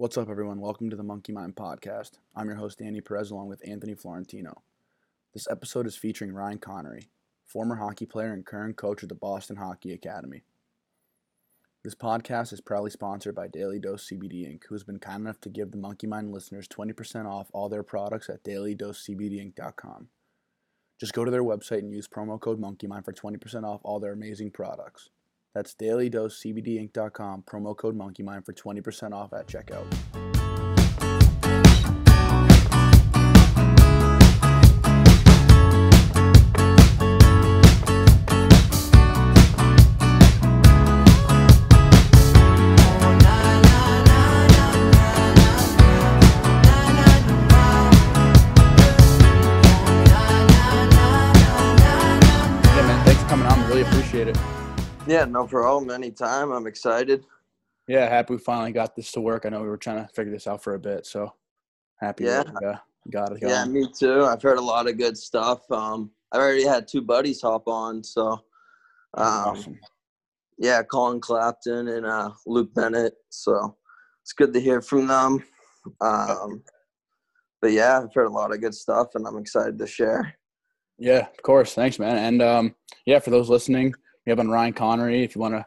What's up, everyone? Welcome to the Monkey Mind Podcast. I'm your host, Danny Perez, along with Anthony Florentino. This episode is featuring Ryan Connery, former hockey player and current coach of the Boston Hockey Academy. This podcast is proudly sponsored by Daily Dose CBD Inc., who has been kind enough to give the Monkey Mind listeners 20% off all their products at dailydosecbdinc.com. Just go to their website and use promo code MonkeyMind for 20% off all their amazing products. That's dailydosecbdinc.com, promo code MonkeyMind for 20% off at checkout. Yeah, no problem. Anytime. I'm excited. Yeah, happy we finally got this to work. I know we were trying to figure this out for a bit, so happy Yeah. we uh, got it going. Yeah, me too. I've heard a lot of good stuff. Um, I already had two buddies hop on, so um, awesome. yeah, Colin Clapton and uh, Luke Bennett. So it's good to hear from them. Um, but yeah, I've heard a lot of good stuff, and I'm excited to share. Yeah, of course. Thanks, man. And um, yeah, for those listening, we have on Ryan Connery. If you want to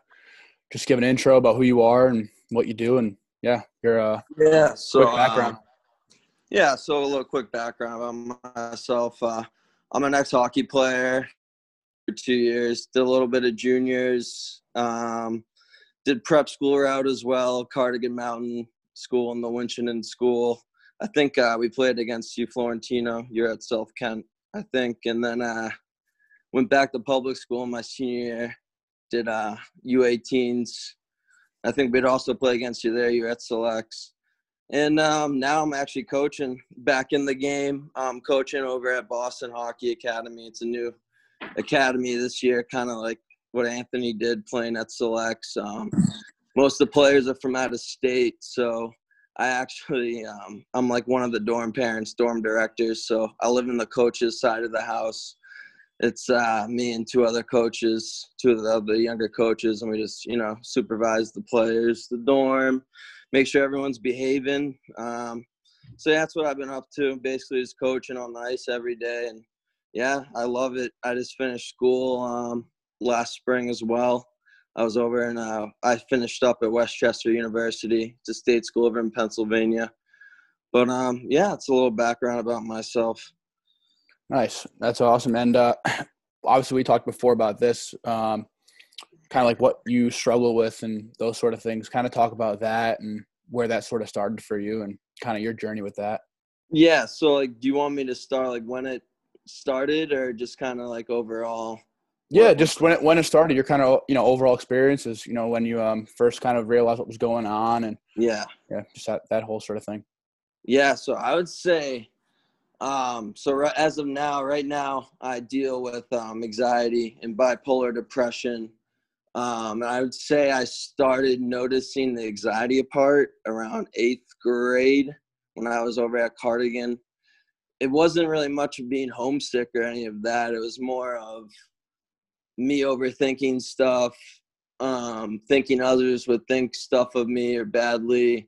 just give an intro about who you are and what you do, and yeah, your uh, Yeah. So quick background. um, yeah, so a little quick background on myself. Uh, I'm an ex-hockey player for two years. Did a little bit of juniors. Um, did prep school route as well. Cardigan Mountain School and the Winchendon School. I think uh, we played against you, Florentino. You're at South Kent, I think, and then uh, went back to public school in my senior year. Did uh, U18s. I think we'd also play against you there. You're at Selects. And um, now I'm actually coaching back in the game. I'm coaching over at Boston Hockey Academy. It's a new academy this year, kind of like what Anthony did playing at Selects. Um, most of the players are from out of state, so I actually um, I'm like one of the dorm parents, dorm directors. So I live in the coaches side of the house. It's uh, me and two other coaches, two of the younger coaches, and we just you know supervise the players, the dorm, make sure everyone's behaving. Um, so that's what I've been up to. Basically, is coaching on the ice every day, and yeah, I love it. I just finished school um, last spring as well. I was over and uh, I finished up at West Chester University, it's a state school over in Pennsylvania. But um, yeah, it's a little background about myself. Nice. That's awesome. And uh, obviously, we talked before about this, um, kind of like what you struggle with and those sort of things. Kind of talk about that and where that sort of started for you and kind of your journey with that. Yeah, so like, do you want me to start like when it started, or just kind of like overall? Yeah, just when it when it started, your kind of you know overall experiences. You know, when you um first kind of realized what was going on, and Yeah. yeah, just that that whole sort of thing. Yeah, so I would say, um, so as of now, right now, I deal with um, anxiety and bipolar depression. Um, and I would say I started noticing the anxiety part around eighth grade when I was over at Cardigan. It wasn't really much of being homesick or any of that. It was more of me overthinking stuff, um, thinking others would think stuff of me or badly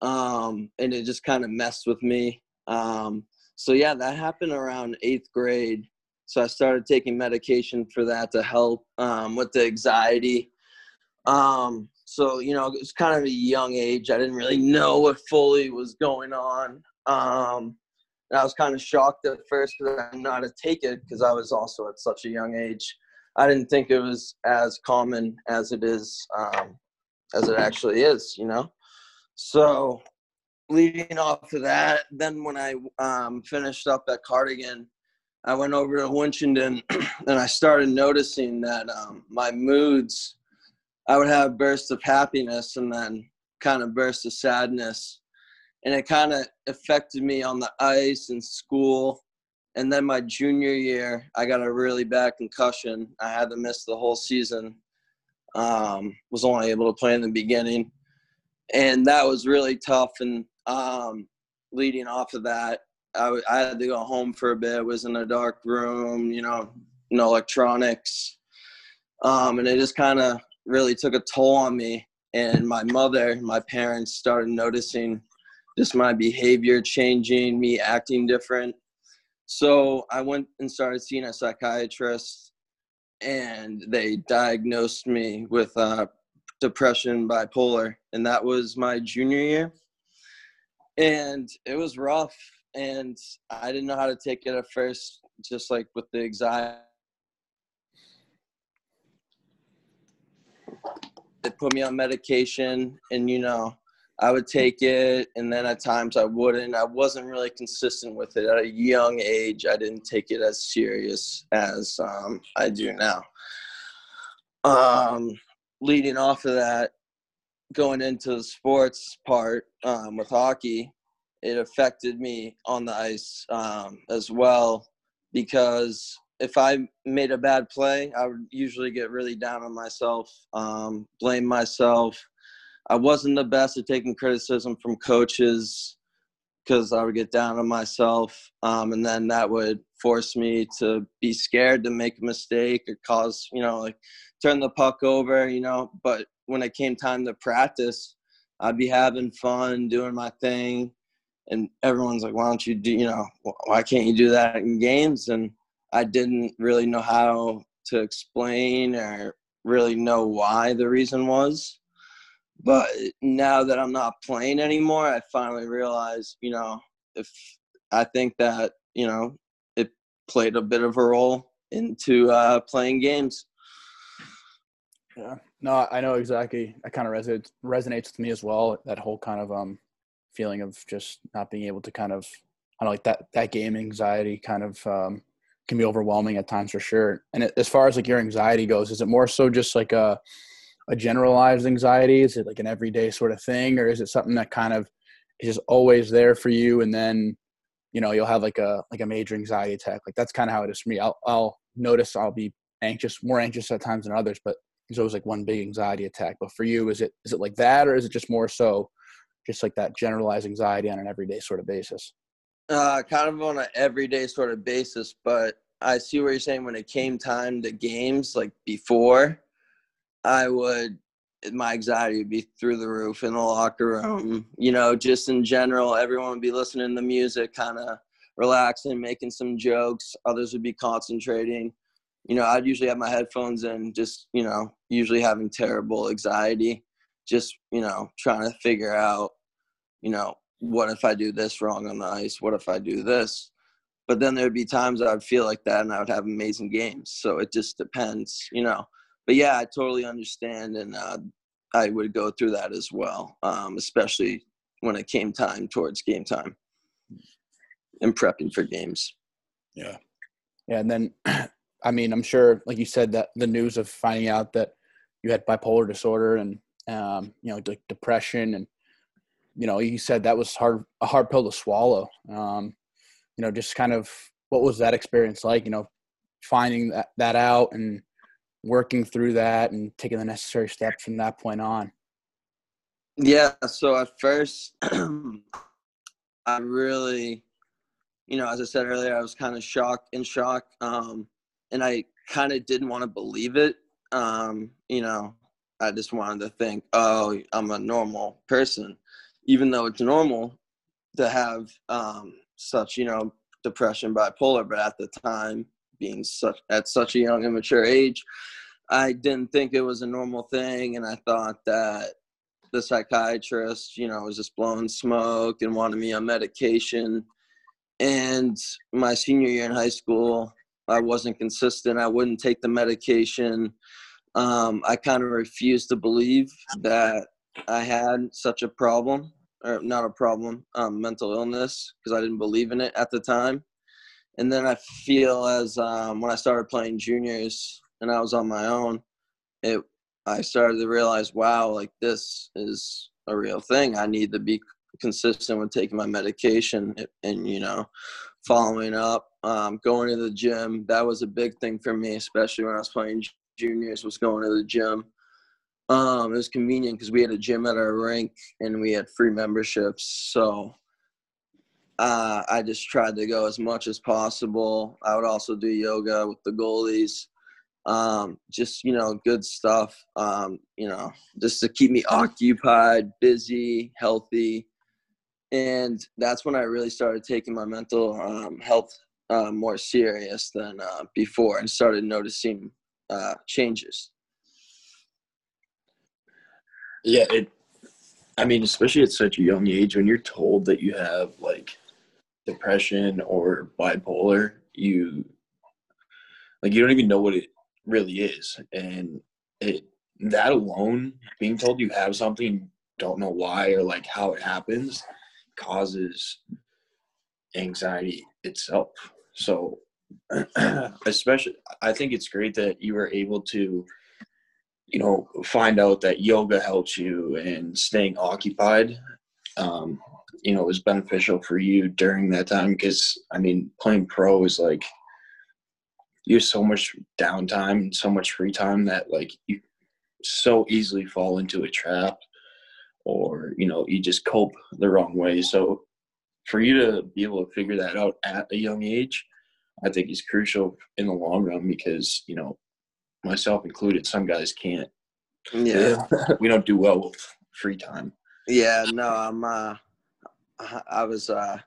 um, and it just kind of messed with me. Um, so yeah, that happened around eighth grade. So I started taking medication for that to help um, with the anxiety. Um, so you know, it was kind of a young age. I didn't really know what fully was going on. Um, I was kind of shocked at first because I didn't know how to take it because I was also at such a young age. I didn't think it was as common as it is, um, as it actually is. You know. So, leading off of that, then when I um, finished up at Cardigan, I went over to Winchendon and I started noticing that um, my moods, I would have bursts of happiness and then kind of bursts of sadness. And it kind of affected me on the ice and school. And then my junior year, I got a really bad concussion. I had to miss the whole season. Um, was only able to play in the beginning and that was really tough. And um, leading off of that, I, had to go home for a bit. Was in a dark room, you know, no electronics, um, and it just kind of really took a toll on me. and my mother, my parents started noticing just my behavior changing, me acting different. So I went and started seeing a psychiatrist, and they diagnosed me with uh, depression, bipolar, and that was my junior year. And it was rough, and I didn't know how to take it at first, just like with the anxiety. They put me on medication, and you know, I would take it, and then at times I wouldn't. I wasn't really consistent with it. At a young age, I didn't take it as serious as um, I do now. Um, leading off of that, going into the sports part um, with hockey, it affected me on the ice um, as well because if I made a bad play, I would usually get really down on myself, um, blame myself. I wasn't the best at taking criticism from coaches because I would get down on myself, um, and then that would force me to be scared to make a mistake or cause you know like turn the puck over, you know. But when it came time to practice, I'd be having fun, doing my thing, and everyone's like, "Why don't you do? You know, why can't you do that in games?" And I didn't really know how to explain or really know why the reason was. But now that I'm not playing anymore, I finally realized, you know, if I think that, you know, it played a bit of a role into uh, playing games. Yeah. No, I know exactly. That kind of resonates resonates with me as well. That whole kind of um feeling of just not being able to kind of I don't know, like that that game anxiety kind of um can be overwhelming at times for sure. And it, as far as like your anxiety goes, is it more so just like a a generalized anxiety? Is it like an everyday sort of thing, or is it something that kind of is just always there for you, and then you know you'll have like a like a major anxiety attack? Like that's kind of how it is for me. I'll I'll notice I'll be anxious, more anxious at times than others, but there's always like one big anxiety attack. But for you, is it is it like that, or is it just more so just like that generalized anxiety on an everyday sort of basis? Uh, kind of on an everyday sort of basis, but I see what you're saying when it came time to games, like before, I would my anxiety would be through the roof in the locker room. You know, just in general, everyone would be listening to music, kind of relaxing, making some jokes. Others would be concentrating. You know, I'd usually have my headphones in, just you know, usually having terrible anxiety, just you know, trying to figure out, you know, what if I do this wrong on the ice? What if I do this? But then there'd be times I would feel like that and I would have amazing games. So it just depends, you know. But yeah, I totally understand, and uh, I would go through that as well, um, especially when it came time towards game time and prepping for games. Yeah, yeah, and then I mean, I'm sure, like you said, that the news of finding out that you had bipolar disorder and um, you know, depression and you know, you said that was hard a hard pill to swallow. Um, you know, just kind of what was that experience like? You know, finding that that out and working through that and taking the necessary steps from that point on. Yeah. So at first, I really, you know, as I said earlier, I was kind of shocked in shock, um, and I kind of didn't want to believe it. Um, you know, I just wanted to think, oh, I'm a normal person even though it's normal to have um, such you know depression bipolar but at the time being such at such a young immature age i didn't think it was a normal thing and i thought that the psychiatrist you know was just blowing smoke and wanted me on medication and my senior year in high school i wasn't consistent i wouldn't take the medication um, i kind of refused to believe that i had such a problem or not a problem, um, mental illness, because I didn't believe in it at the time. And then I feel as um, when I started playing juniors and I was on my own, it I started to realize, wow, like this is a real thing. I need to be consistent with taking my medication and, and you know, following up, um, going to the gym. That was a big thing for me, especially when I was playing juniors. Was going to the gym um, it was convenient because we had a gym at our rink and we had free memberships. So uh, I just tried to go as much as possible. I would also do yoga with the goalies. um, just you know good stuff um, you know just to keep me occupied busy healthy and that's when i really started taking my mental um, health uh, more serious than uh, before and started noticing uh, changes. Yeah it i mean especially at such a young age when you're told that you have like depression or bipolar you like you don't even know what it really is. And it that alone being told you have something don't know why or like how it happens causes anxiety itself. So especially i think it's great that you were able to you know find out that yoga helps you and staying occupied. Um, you know was beneficial for you during that time because i mean playing pro is like you have so much downtime so much free time that like you so easily fall into a trap or you know you just cope the wrong way. So for you to be able to figure that out at a young age i think is crucial in the long run because you know myself included some guys can't. Yeah. We don't do well with free time. Yeah no i'm uh i was uh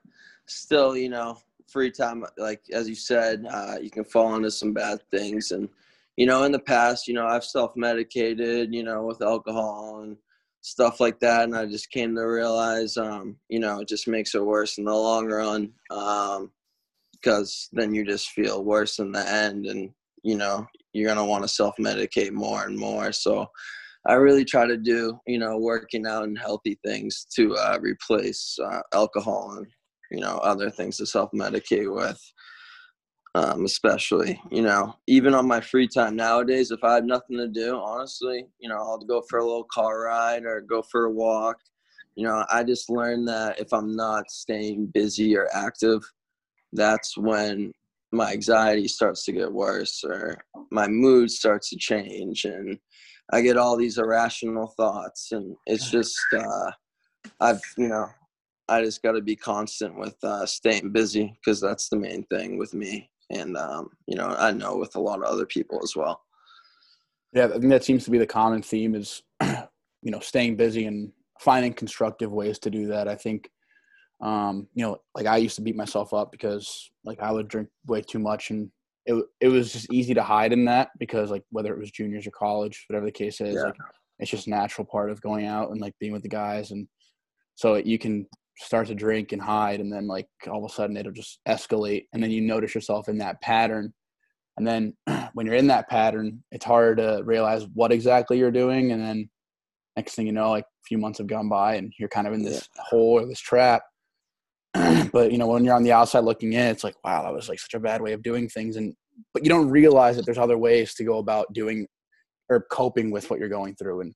still you know free time, like as you said, uh, you can fall into some bad things. And you know, in the past, you know, I've self-medicated, you know, with alcohol and stuff like that, and I just came to realize, um, you know, it just makes it worse in the long run, um, because then you just feel worse in the end, and you know, you're gonna want to self-medicate more and more. So. I really try to do, you know, working out and healthy things to uh, replace uh, alcohol and you know other things to self medicate with um, especially you know even on my free time nowadays if i have nothing to do honestly you know i'll go for a little car ride or go for a walk. You know i just learned that if i'm not staying busy or active that's when my anxiety starts to get worse or my mood starts to change and i get all these irrational thoughts and it's just uh i've you know I just got to be constant with uh, staying busy because that's the main thing with me, and um, you know I know with a lot of other people as well. Yeah, I think that seems to be the common theme is you know staying busy and finding constructive ways to do that. I think um, you know like I used to beat myself up because like I would drink way too much and it it was just easy to hide in that because like whether it was juniors or college, whatever the case is, yeah. like it's just natural part of going out and like being with the guys and so you can start to drink and hide and then like all of a sudden it'll just escalate and then you notice yourself in that pattern and then when you're in that pattern it's hard to realize what exactly you're doing and then next thing you know like a few months have gone by and you're kind of in this yeah. hole or this trap but you know when you're on the outside looking in it's like wow that was like such a bad way of doing things and but you don't realize that there's other ways to go about doing or coping with what you're going through and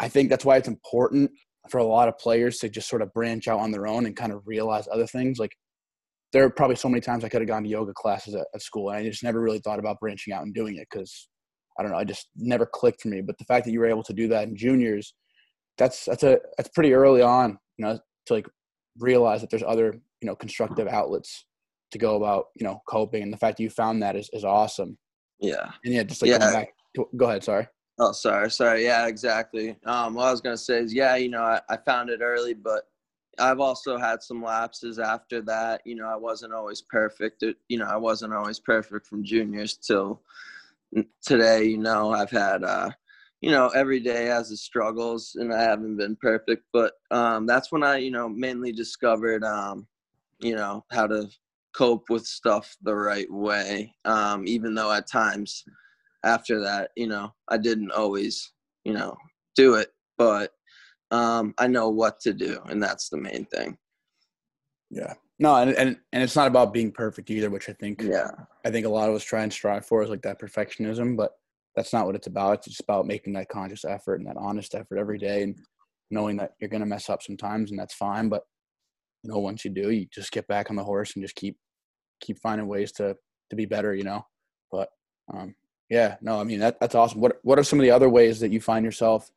i think that's why it's important for a lot of players to just sort of branch out on their own and kind of realize other things. Like there are probably so many times I could have gone to yoga classes at, at school and I just never really thought about branching out and doing it because I don't know, I just never clicked for me. But the fact that you were able to do that in juniors, that's that's a that's pretty early on, you know, to like realize that there's other, you know, constructive outlets to go about, you know, coping. And the fact that you found that is, is awesome. Yeah. And yeah, just like yeah. back to, go ahead, sorry. Oh, sorry, sorry. Yeah, exactly. Um, what I was gonna say is, yeah, you know, I, I found it early, but I've also had some lapses after that. You know, I wasn't always perfect. You know, I wasn't always perfect from juniors till today. You know, I've had, uh, you know, every day has its struggles, and I haven't been perfect. But um, that's when I, you know, mainly discovered, um, you know, how to cope with stuff the right way. Um, even though at times after that, you know, I didn't always, you know, do it, but um, I know what to do, and that's the main thing. Yeah. No, and, and and it's not about being perfect either, which I think yeah I think a lot of us try and strive for is like that perfectionism, but that's not what it's about. It's just about making that conscious effort and that honest effort every day, and knowing that you're gonna mess up sometimes, and that's fine. But you know, once you do, you just get back on the horse and just keep keep finding ways to to be better. You know, but um, yeah, no, I mean that that's awesome. What what are some of the other ways that you find yourself,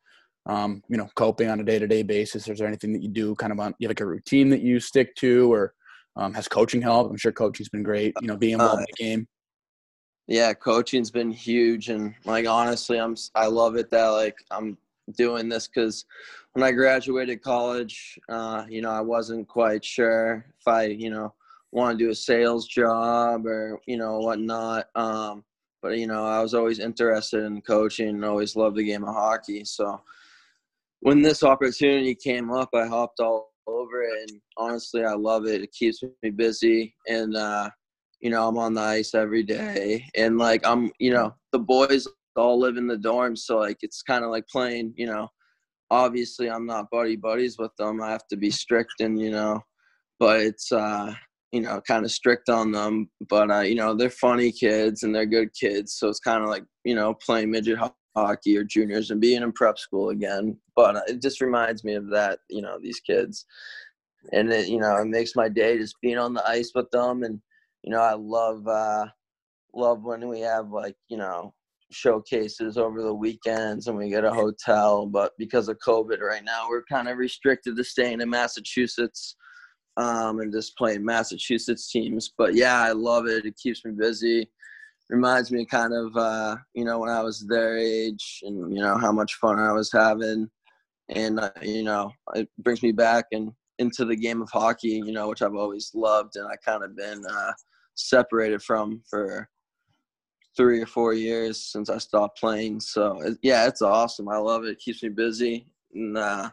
um, you know, coping on a day to day basis? Is there anything that you do kind of on you have like a routine that you stick to, or um, has coaching helped? I'm sure coaching's been great. You know, being involved uh, in the game. yeah, coaching's been huge, and like honestly, I'm I love it that like I'm doing this because when I graduated college, uh, you know, I wasn't quite sure if I, you know, want to do a sales job or you know whatnot. Um, but you know, I was always interested in coaching and always loved the game of hockey. So when this opportunity came up, I hopped all over it, and honestly, I love it. It keeps me busy, and uh, you know, I'm on the ice every day, and like I'm, you know, the boys all live in the dorms, so like it's kind of like playing, you know. Obviously, I'm not buddy buddies with them. I have to be strict, and you know, but it's uh you know, kind of strict on them. But uh, you know, they're funny kids and they're good kids, so it's kind of like you know playing midget hockey or juniors and being in prep school again. But uh, it just reminds me of that, you know, these kids, and it you know it makes my day just being on the ice with them. And you know, I love uh, love when we have like you know showcases over the weekends and we get a hotel but because of covid right now we're kind of restricted to staying in massachusetts um, and just playing Massachusetts teams. But yeah, I love it. It keeps me busy. Reminds me kind of uh, you know when I was their age and you know how much fun I was having, and uh, you know it brings me back and into the game of hockey. You know which I've always loved and I kind of been uh, separated from for three or four years since I stopped playing. So yeah, it's awesome. I love it. It keeps me busy and uh,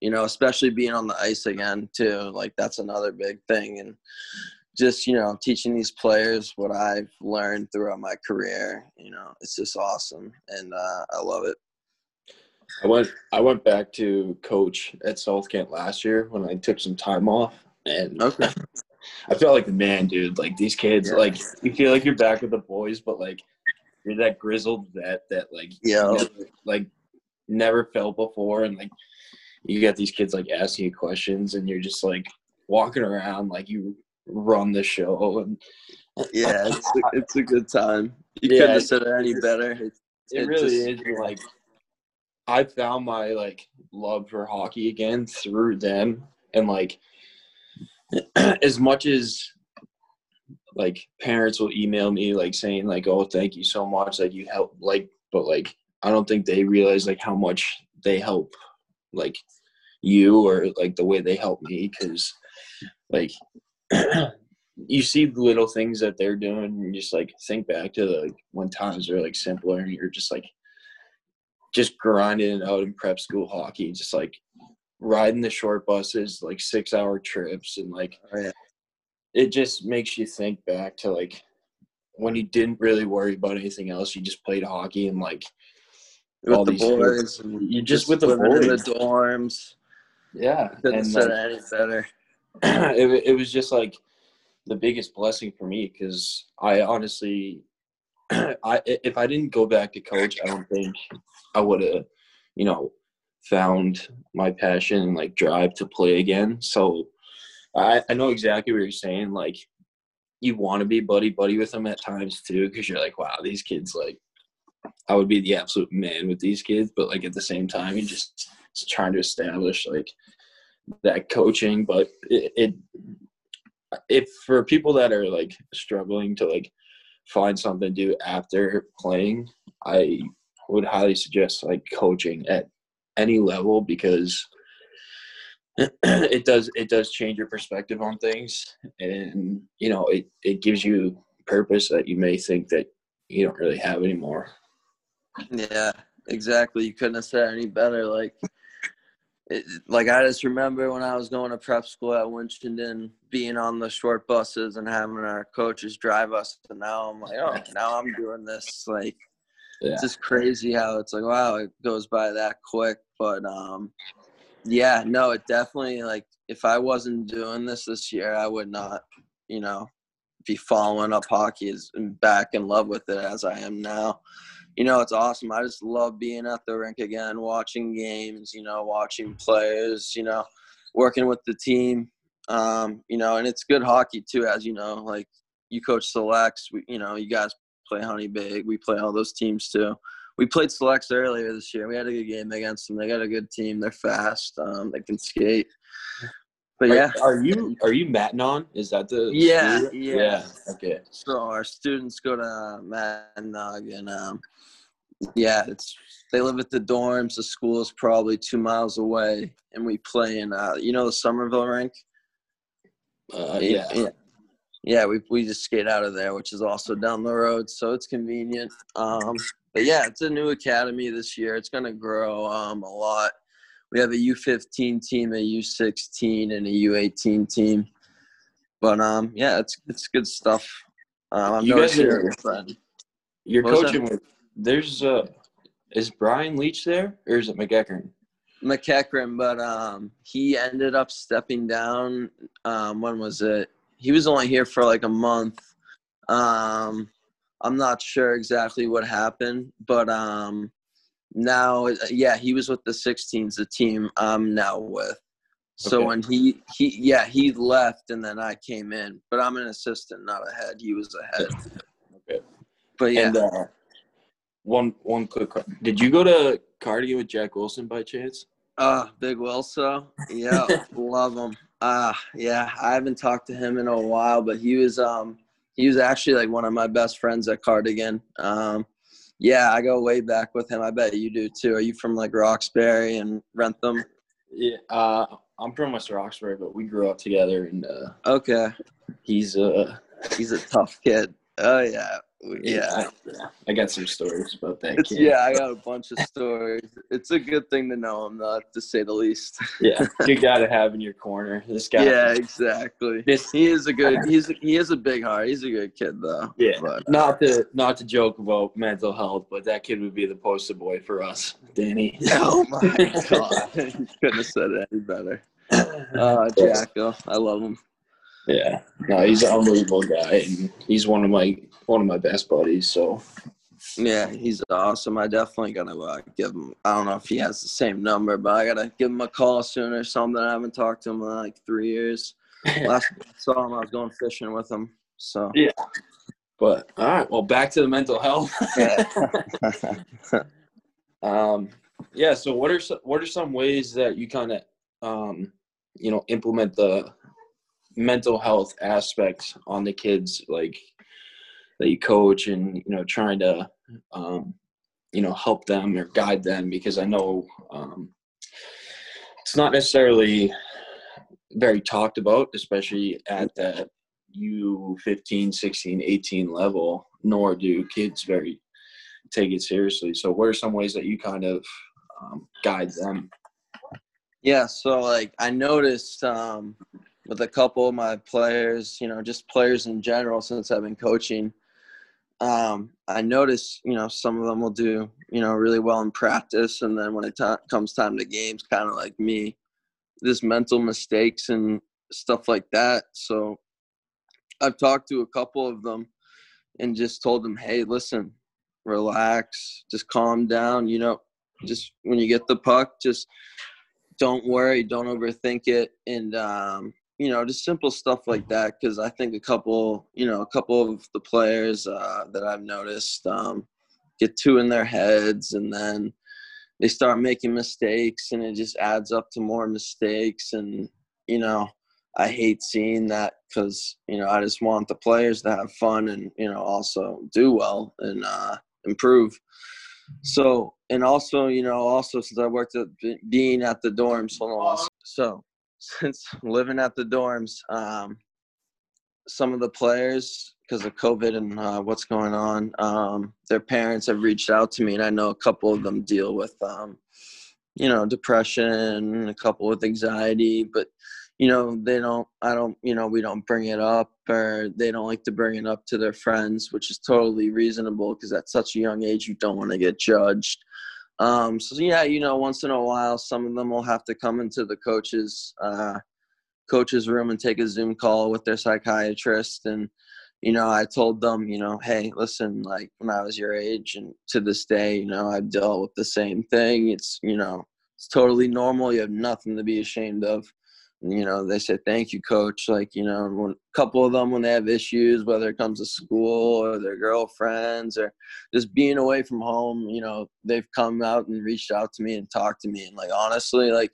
you know, especially being on the ice again too. Like that's another big thing, and just you know, teaching these players what I've learned throughout my career. You know, it's just awesome, and uh, I love it. I went I went back to coach at South Kent last year when I took some time off, and okay. I felt like the man, dude. Like these kids, yeah. like you feel like you're back with the boys, but like you're that grizzled vet that like yeah, never, like never felt before, and like you got these kids like asking you questions and you're just like walking around like you run the show and yeah it's a, it's a good time. You yeah, couldn't have said it any better. It, it, it really just, is like i found my like love for hockey again through them and like as much as like parents will email me like saying like oh thank you so much like you help like but like i don't think they realize like how much they help like you or like the way they help me because like you see the little things that they're doing and just like think back to the like, when times are like simpler and you're just like just grinding out in prep school hockey just like riding the short buses like six hour trips and like oh, yeah. it just makes you think back to like when you didn't really worry about anything else you just played hockey and like with the boys. You just, just with the boys. in the dorms. Yeah, couldn't and said uh, any better. it it was just like the biggest blessing for me because I honestly, I if I didn't go back to coach, I don't think I would have, you know, found my passion and like drive to play again. So I I know exactly what you're saying. Like you want to be buddy buddy with them at times too because you're like, wow, these kids like I would be the absolute man with these kids, but like at the same time, you just trying to establish like that coaching. But it, it if for people that are like struggling to like find something to do after playing, I would highly suggest like coaching at any level because it does it does change your perspective on things and you know it, it gives you purpose that you may think that you don't really have anymore yeah, exactly. You couldn't have said any better. Like, it, like I just remember when I was going to prep school at Winchendon, being on the short buses and having our coaches drive us. And now I'm like, oh, now I'm doing this. Like, yeah. it's just crazy how it's like, wow, it goes by that quick. But um, yeah, no, it definitely like if I wasn't doing this this year, I would not, you know, be following up hockey as back in love with it as I am now you know, it's awesome. I just love being at the rink again, watching games, you know, watching players, you know, working with the team. Um, you know, and it's good hockey too, as you know. Like you coach selects, we, you know, you guys play Honeybaked. We play all those teams too. We played selects earlier this year. We had a good game against them. They got a good team. They're fast. Um, they can skate. But Are- yeah, Are, you are you Matignon? Is that the Yeah, school? yeah. Okay. so our students go to Matignon and um, yeah, it's they live at the dorms. The school is probably two miles away, and we play in uh, you know the Somerville rink. Uh, yeah. yeah, yeah. We we just skate out of there, which is also down the road, so it's convenient. Um, but yeah, it's a new academy this year. It's gonna grow um, a lot. We have a U15 team, a U16, and a U18 team. But um, yeah, it's it's good stuff. Um, I'm You guys are your friend. You're What coaching with. There's uh, is Brian Leach there or is it McEachern? McEachern, but um, he ended up stepping down. Um, when was it? He was only here for like a month. Um, I'm not sure exactly what happened, but um, now, yeah, he was with the 16s, the team I'm now with. So Okay. when he he yeah he left and then I came in, but I'm an assistant, not a head. He was a head. Okay. But yeah, And uh, one one quick. Did you go to Cardigan with Jack Wilson by chance? Uh, Big Wilso. Yeah, love him. Uh yeah, I haven't talked to him in a while, but he was um he was actually like one of my best friends at Cardigan. Um yeah, I go way back with him. I bet you do too. Are you from like Roxbury and Wrentham? Yeah. Uh, I'm from West Roxbury, but we grew up together, and uh, Okay. he's uh, He's a tough kid. Oh yeah. Yeah. I, I got some stories about that. Yeah, I got a bunch of stories. It's a good thing to know him, though, to say the least. yeah. You got to have in your corner. This guy. Yeah, exactly. This He is a good. He's he is a big heart. He's a good kid, though. Yeah, But, not to not to joke about mental health, but that kid would be the poster boy for us, Danny. Oh my god! couldn't have said it any better. Uh, Jacko, I love him. Yeah, no, he's an unbelievable guy, and he's one of my one of my best buddies. So Yeah, he's awesome. I definitely gotta uh, give him. I don't know if he has the same number, but I gotta give him a call soon or something. I haven't talked to him in like three years. Last time I saw him, I was going fishing with him. So yeah. But all right, well, back to the mental health. yeah, um, yeah. So what are some, what are some ways that you kind of um, you know implement the mental health aspect on the kids, like that you coach, and you know trying to um, you know help them or guide them because I know um, it's not necessarily very talked about, especially at that U15, 16, 18 level, nor do kids very take it seriously. So, what are some ways that you kind of um, guide them? yeah. So like, I noticed um, with a couple of my players, you know, just players in general, since I've been coaching. Um, I notice, you know, some of them will do, you know, really well in practice, and then when it ti comes time to games, kind of like me, this mental mistakes and stuff like that. So I've talked to a couple of them and just told them, hey, listen, relax, just calm down. You know, just when you get the puck, just don't worry, don't overthink it, and um, you know, just simple stuff like that. Because I think a couple, you know, a couple of the players uh, that I've noticed um, get two in their heads, and then they start making mistakes, and it just adds up to more mistakes. And you know, I hate seeing that because you know I just want the players to have fun and you know also do well and uh, improve. So and also you know also since I worked at being at the dorms, one. So since living at the dorms, um, some of the players because of COVID and uh, what's going on, um, their parents have reached out to me, and I know a couple of them deal with um, you know depression, a couple with anxiety, but you know they don't i don't you know we don't bring it up or they don't like to bring it up to their friends which is totally reasonable because at such a young age you don't want to get judged um, so yeah you know once in a while some of them will have to come into the coaches uh, coach's room and take a zoom call with their psychiatrist. And you know i told them you know hey listen like when i was your age and to this day you know i've dealt with the same thing. It's you know it's totally normal. You have nothing to be ashamed of you know they say thank you coach like you know when a couple of them when they have issues whether it comes to school or their girlfriends or just being away from home you know they've come out and reached out to me and talked to me and like honestly like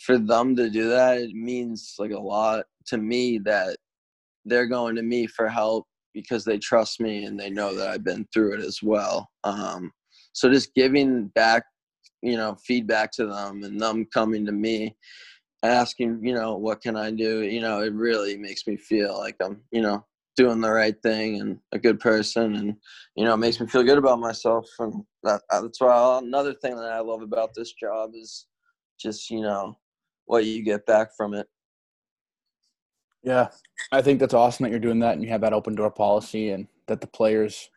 for them to do that, it means like a lot to me that they're going to me for help because they trust me and they know that I've been through it as well. Um, so just giving back, you know, feedback to them and them coming to me asking, you know, what can I do? You know, it really makes me feel like I'm, you know, doing the right thing and a good person and you know it makes me feel good about myself and that, uh, that's why another thing that i love about this job is just you know what you get back from it yeah i think that's awesome that you're doing that and you have that open door policy and that the players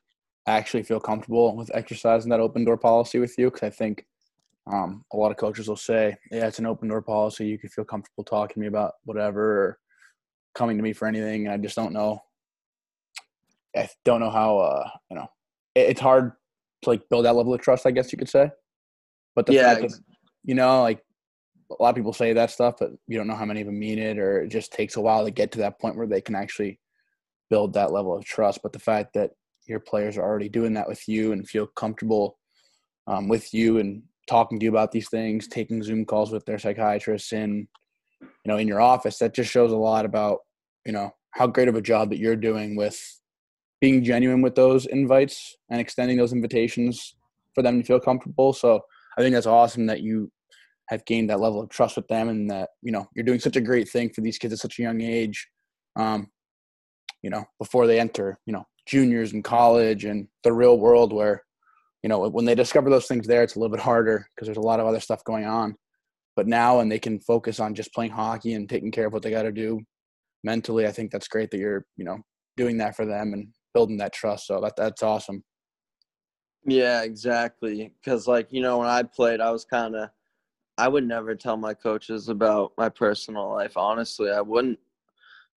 actually feel comfortable with exercising that open door policy with you because i think um, a lot of coaches will say yeah it's an open door policy you can feel comfortable talking to me about whatever or coming to me for anything and i just don't know I don't know how uh, you know it, it's hard to like build that level of trust. I guess you could say. But the yeah, fact that you know, like a lot of people say that stuff, but you don't know how many of them mean it, or it just takes a while to get to that point where they can actually build that level of trust. But the fact that your players are already doing that with you and feel comfortable um, with you and talking to you about these things, taking Zoom calls with their psychiatrists in, you know, in your office, that just shows a lot about, you know, how great of a job that you're doing with being genuine with those invites and extending those invitations for them to feel comfortable. So I think that's awesome that you have gained that level of trust with them and that, you know, you're doing such a great thing for these kids at such a young age. Um, you know, before they enter, you know, juniors in college and the real world where, you know, when they discover those things there, it's a little bit harder because there's a lot of other stuff going on. But now, and they can focus on just playing hockey and taking care of what they got to do mentally. I think that's great that you're, you know, doing that for them and building that trust. So that that's awesome. Yeah, exactly. Because like you know, when I played, I was kind of, I would never tell my coaches about my personal life. Honestly, I wouldn't.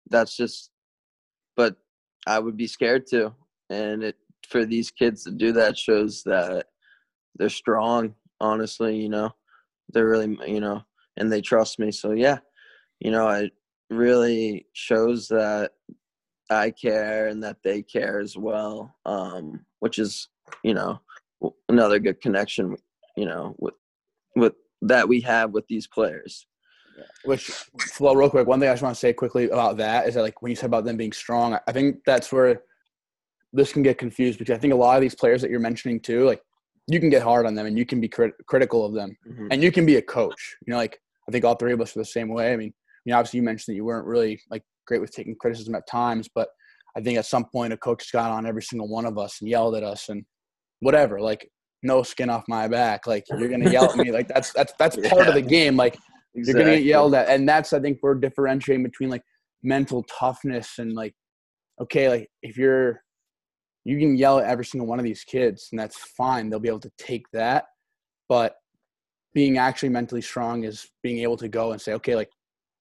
That's just, but I would be scared to, and it for these kids to do that shows that they're strong. Honestly, you know, they're really you know, and they trust me. So yeah, you know, it really shows that I care and that they care as well, um, which is you know another good connection, you know, with with that we have with these players. Which, well, real quick, one thing I just want to say quickly about that is that, like, when you said about them being strong, I think that's where this can get confused because I think a lot of these players that you're mentioning too, like, you can get hard on them and you can be crit- critical of them, mm-hmm. and you can be a coach. You know, like, I think all three of us are the same way. I mean, I mean, obviously, you mentioned that you weren't really like great with taking criticism at times, but I think at some point a coach got on every single one of us and yelled at us and whatever, like no skin off my back. Like you're gonna yell at me. Like that's that's that's part yeah. of the game. Like exactly. you're gonna get yelled at. And that's I think we're differentiating between like mental toughness and like okay, like if you're you can yell at every single one of these kids and that's fine. They'll be able to take that. But being actually mentally strong is being able to go and say, okay, like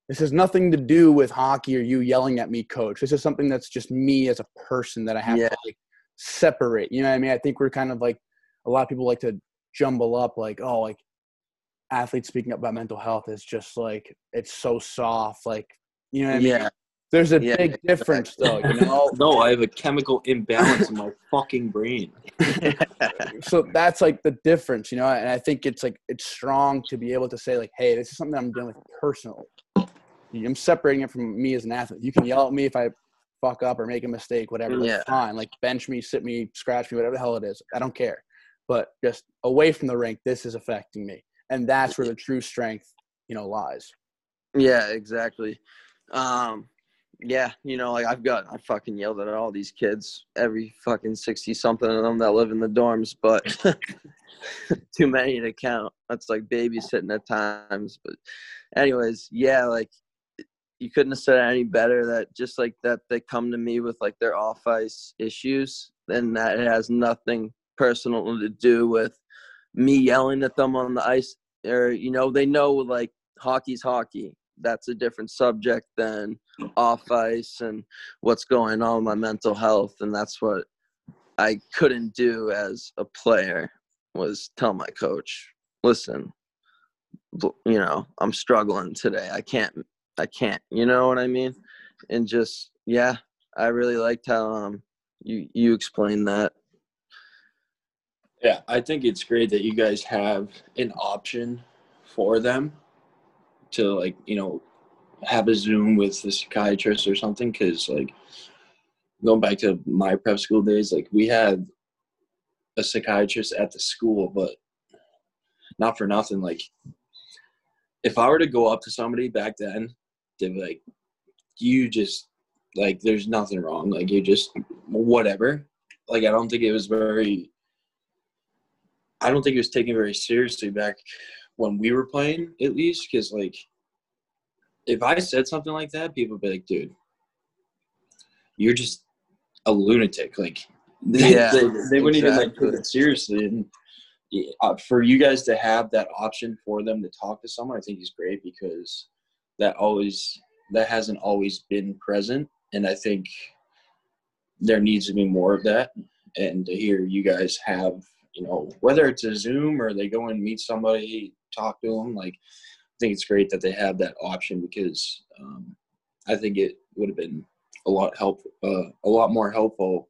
this has nothing to do with hockey or you yelling at me, coach. This is something that's just me as a person that I have yeah. to like separate. You know what I mean? I think we're kind of like a lot of people like to jumble up like, oh, like athletes speaking up about mental health is just like it's so soft. Like, you know what I mean? Yeah. There's a yeah, big difference though, you know. no, I have a chemical imbalance in my fucking brain. so that's like the difference, you know. And I think it's like it's strong to be able to say like, "Hey, this is something I'm dealing with personally." I'm separating it from me as an athlete. You can yell at me if I fuck up or make a mistake, whatever. That's yeah. fine. Like bench me, sit me, scratch me, whatever the hell it is. I don't care. But just away from the rink, this is affecting me, and that's where the true strength, you know, lies. Yeah, exactly. Um, yeah, you know, like I've got, I fucking yelled at all these kids, every fucking sixty something of them that live in the dorms, but too many to count. That's like babysitting at times. But, anyways, yeah, like you couldn't have said it any better that just like that they come to me with like their off ice issues and that it has nothing personal to do with me yelling at them on the ice or you know they know like hockey's hockey that's a different subject than off ice and what's going on with my mental health and that's what i couldn't do as a player was tell my coach listen you know i'm struggling today i can't I can't. You know what I mean? And just yeah, I really liked how um you you explained that. Yeah, I think it's great that you guys have an option for them to like you know have a Zoom with the psychiatrist or something because like going back to my prep school days, like we had a psychiatrist at the school, but not for nothing. Like if I were to go up to somebody back then, they'd be like, "You just like there's nothing wrong. Like you just whatever." Like I don't think it was very. I don't think it was taken very seriously back when we were playing, at least, because like if I said something like that, people would be like, dude, you're just a lunatic. Like, they, Yeah, they, they wouldn't even like take it seriously. And uh, for you guys to have that option for them to talk to someone, I think is great because that always that hasn't always been present, and I think there needs to be more of that. And to hear you guys have, you know, whether it's a Zoom or they go and meet somebody, talk to them, like I think it's great that they have that option because um, I think it would have been a lot help, uh, a lot more helpful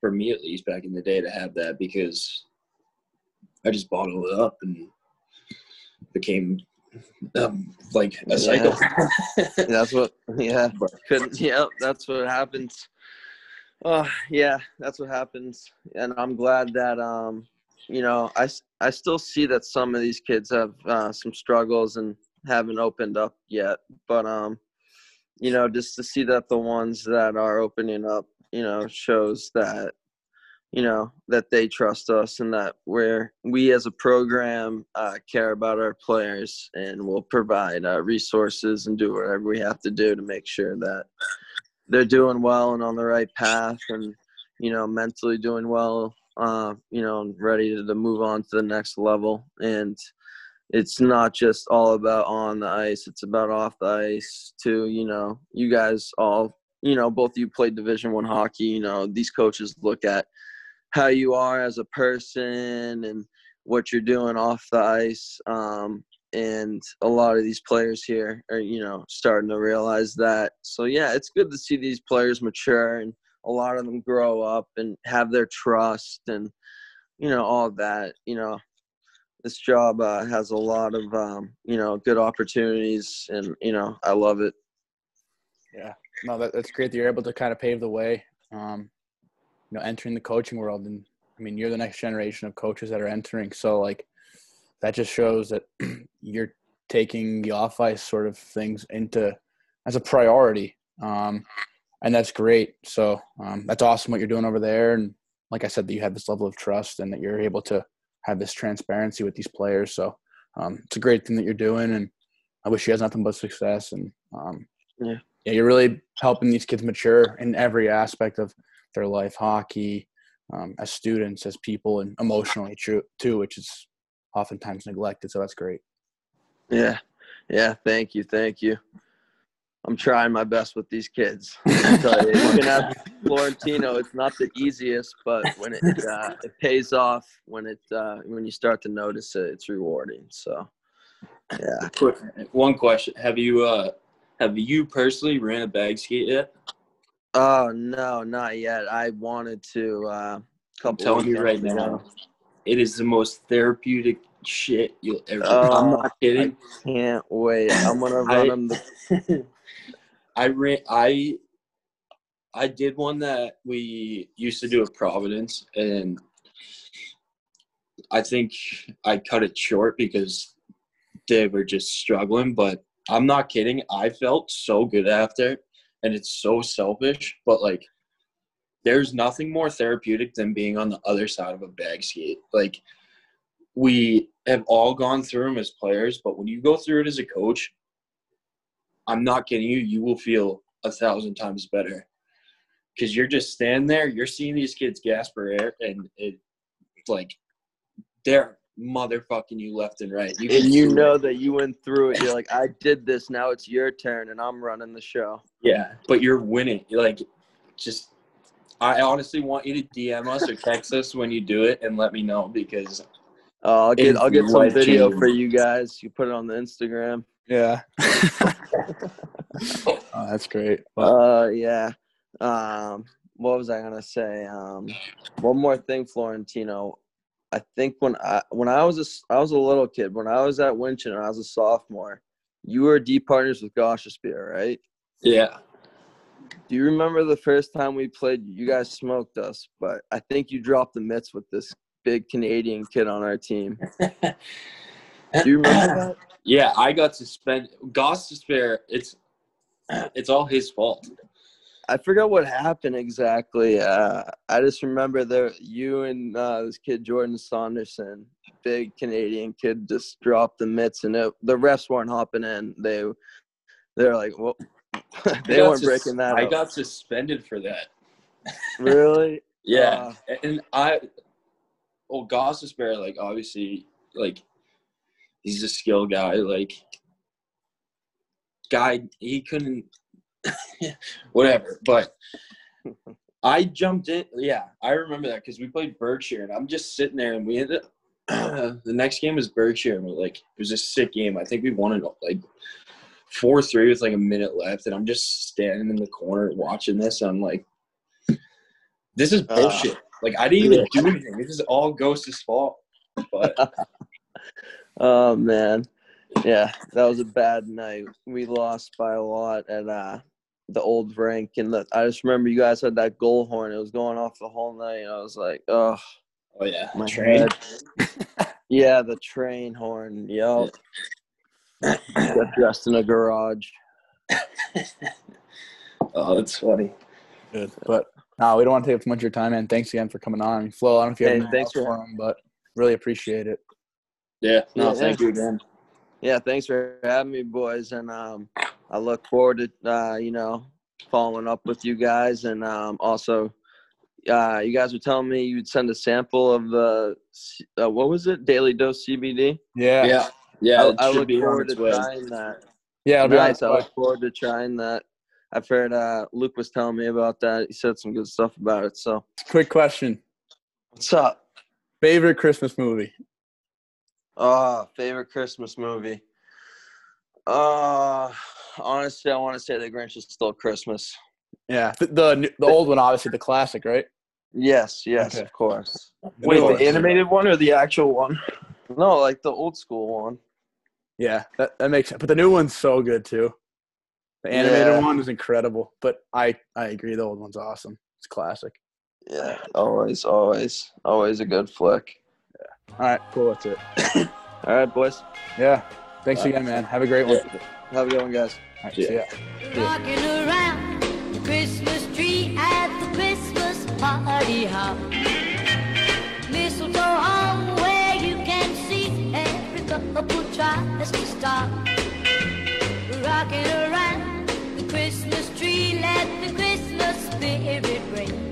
for me at least back in the day to have that because I just bottled it up and became um, like a Yeah. That's what. Yeah. Couldn't. Yep. That's what happens. Oh yeah, that's what happens, and I'm glad that um, you know, I, I still see that some of these kids have uh, some struggles and haven't opened up yet, but um, you know, just to see that the ones that are opening up, you know, shows that you know that they trust us and that we're we as a program uh, care about our players and will provide uh, resources and do whatever we have to do to make sure that they're doing well and on the right path and you know mentally doing well uh, you know ready to, move on to the next level and it's not just all about on the ice it's about off the ice too you know you guys all you know both of you played division one hockey you know these coaches look at how you are as a person and what you're doing off the ice. Um, and a lot of these players here are, you know, starting to realize that. So yeah, it's good to see these players mature and a lot of them grow up and have their trust and, you know, all that. You know, this job uh, has a lot of, um, you know, good opportunities and, you know, I love it. Yeah, no, that, that's great that you're able to kind of pave the way. Um, you know, entering the coaching world, and I mean, you're the next generation of coaches that are entering. So, like, that just shows that you're taking the off ice sort of things into as a priority, um, and that's great. So, um, that's awesome what you're doing over there, and like I said, that you have this level of trust and that you're able to have this transparency with these players. So, um, it's a great thing that you're doing, and I wish you guys nothing but success. And um, Yeah. yeah, you're really helping these kids mature in every aspect of their life, hockey, um, as students, as people, and emotionally too, too, which is oftentimes neglected. So that's great. Yeah. Yeah. Thank you. Thank you. I'm trying my best with these kids. I tell you, you can have Florentino. It's not the easiest, but when it uh, it pays off, when it uh, when you start to notice it, it's rewarding. So, yeah. quick, one question: Have you uh have you personally ran a bag skate yet? Oh no, not yet. I wanted to. Uh, I'm telling you right weekends now, it is the most therapeutic shit you'll ever. Oh, I'm not kidding. Can't wait. I'm gonna run I- them. The, I ran. I I did one that we used to do at Providence, and I think I cut it short because they were just struggling. But I'm not kidding. I felt so good after, and it's so selfish, but like. There's nothing more therapeutic than being on the other side of a bag skate. Like, we have all gone through them as players, but when you go through it as a coach, I'm not kidding you, you will feel a thousand times better. Because you're just standing there, you're seeing these kids gasp for air, and it, like, they're motherfucking you left and right. You and you know it. that you went through it. You're like, I did this. Now it's your turn, and I'm running the show. yeah, but you're winning. You're like, just, I honestly want you to DM us or text us when you do it and let me know because Uh, I'll get I'll get some video for you guys. You put it on the Instagram. Yeah. oh, that's great. But, Uh, yeah. Um, what was I gonna say? Um, one more thing, Florentino. I think when I when I was a I was a little kid when I was at Winchester, I was a sophomore. you were deep partners with Gosha right? Yeah. Do you remember the first time we played? You guys smoked us, but I think you dropped the mitts with this big Canadian kid on our team. Do you remember that? Yeah, I got suspended. Goss Despair, it's it's all his fault. I forgot what happened exactly. Uh, I just remember that you and uh, this kid Jordan Saunderson, big Canadian kid, just dropped the mitts, and it, the refs weren't hopping in. They they're like, well, they weren't sus- breaking that. I up. got suspended for that. really. Yeah, Uh, and I, well, Goss Despair, like obviously, like he's a skill guy. Like guy, he couldn't, whatever. But I jumped in. Yeah, I remember that because we played Berkshire, and I'm just sitting there, and we ended. the next game was Berkshire, and we're like, it was a sick game. I think we won it like four three with like a minute left, and I'm just standing in the corner watching this. And I'm like, this is Ah. bullshit. like I didn't even do anything. This is all Ghost's fault. But Oh man, yeah, that was a bad night. We lost by a lot at uh, the old rink, and the, I just remember you guys had that goal horn. It was going off the whole night. And I was like, oh, oh yeah, my train. head. yeah, the train horn. Yep. Got dressed in a garage. Oh, that's funny. Good. But no, we don't want to take up too much of your time, man. Thanks again for coming on. Flo, I don't know if you have Hey, anything thanks else for- for him, but really appreciate it. Yeah. No, Yeah, thank yeah. you again. Yeah, thanks for having me, boys, and um, I look forward to uh, you know following up with you guys, and um, also. Uh, you guys were telling me you'd send a sample of the uh, what was it? Daily dose CBD. Yeah. Yeah. Yeah. I, I look forward to way. trying that. Yeah, it'll be Nice. I look forward to trying that. I've heard uh, Luke was telling me about that. He said some good stuff about it. So Quick question. what's up? Favorite Christmas movie? Oh, favorite Christmas movie. Uh honestly, I want to say The Grinch is still Christmas. Yeah. The the, the old one, obviously, the classic, right? Yes, yes, Okay. of course. Wait, the animated one or the actual one? No, like the old school one. Yeah, that, that makes sense. But the new one's so good too. The animated Yeah. one is incredible, but I I agree the old one's awesome. It's classic. Yeah, always, always, always a good flick. All right, cool. That's it. All right, boys. Yeah. Thanks again, man. Have a great one. Yeah. Have a good one, guys. All right, Yeah. see ya. Rocking around the Christmas tree at the Christmas party hop. Mistletoe hung where you can see every couple tries to stop. Rocking around the Christmas tree, let the Christmas spirit ring.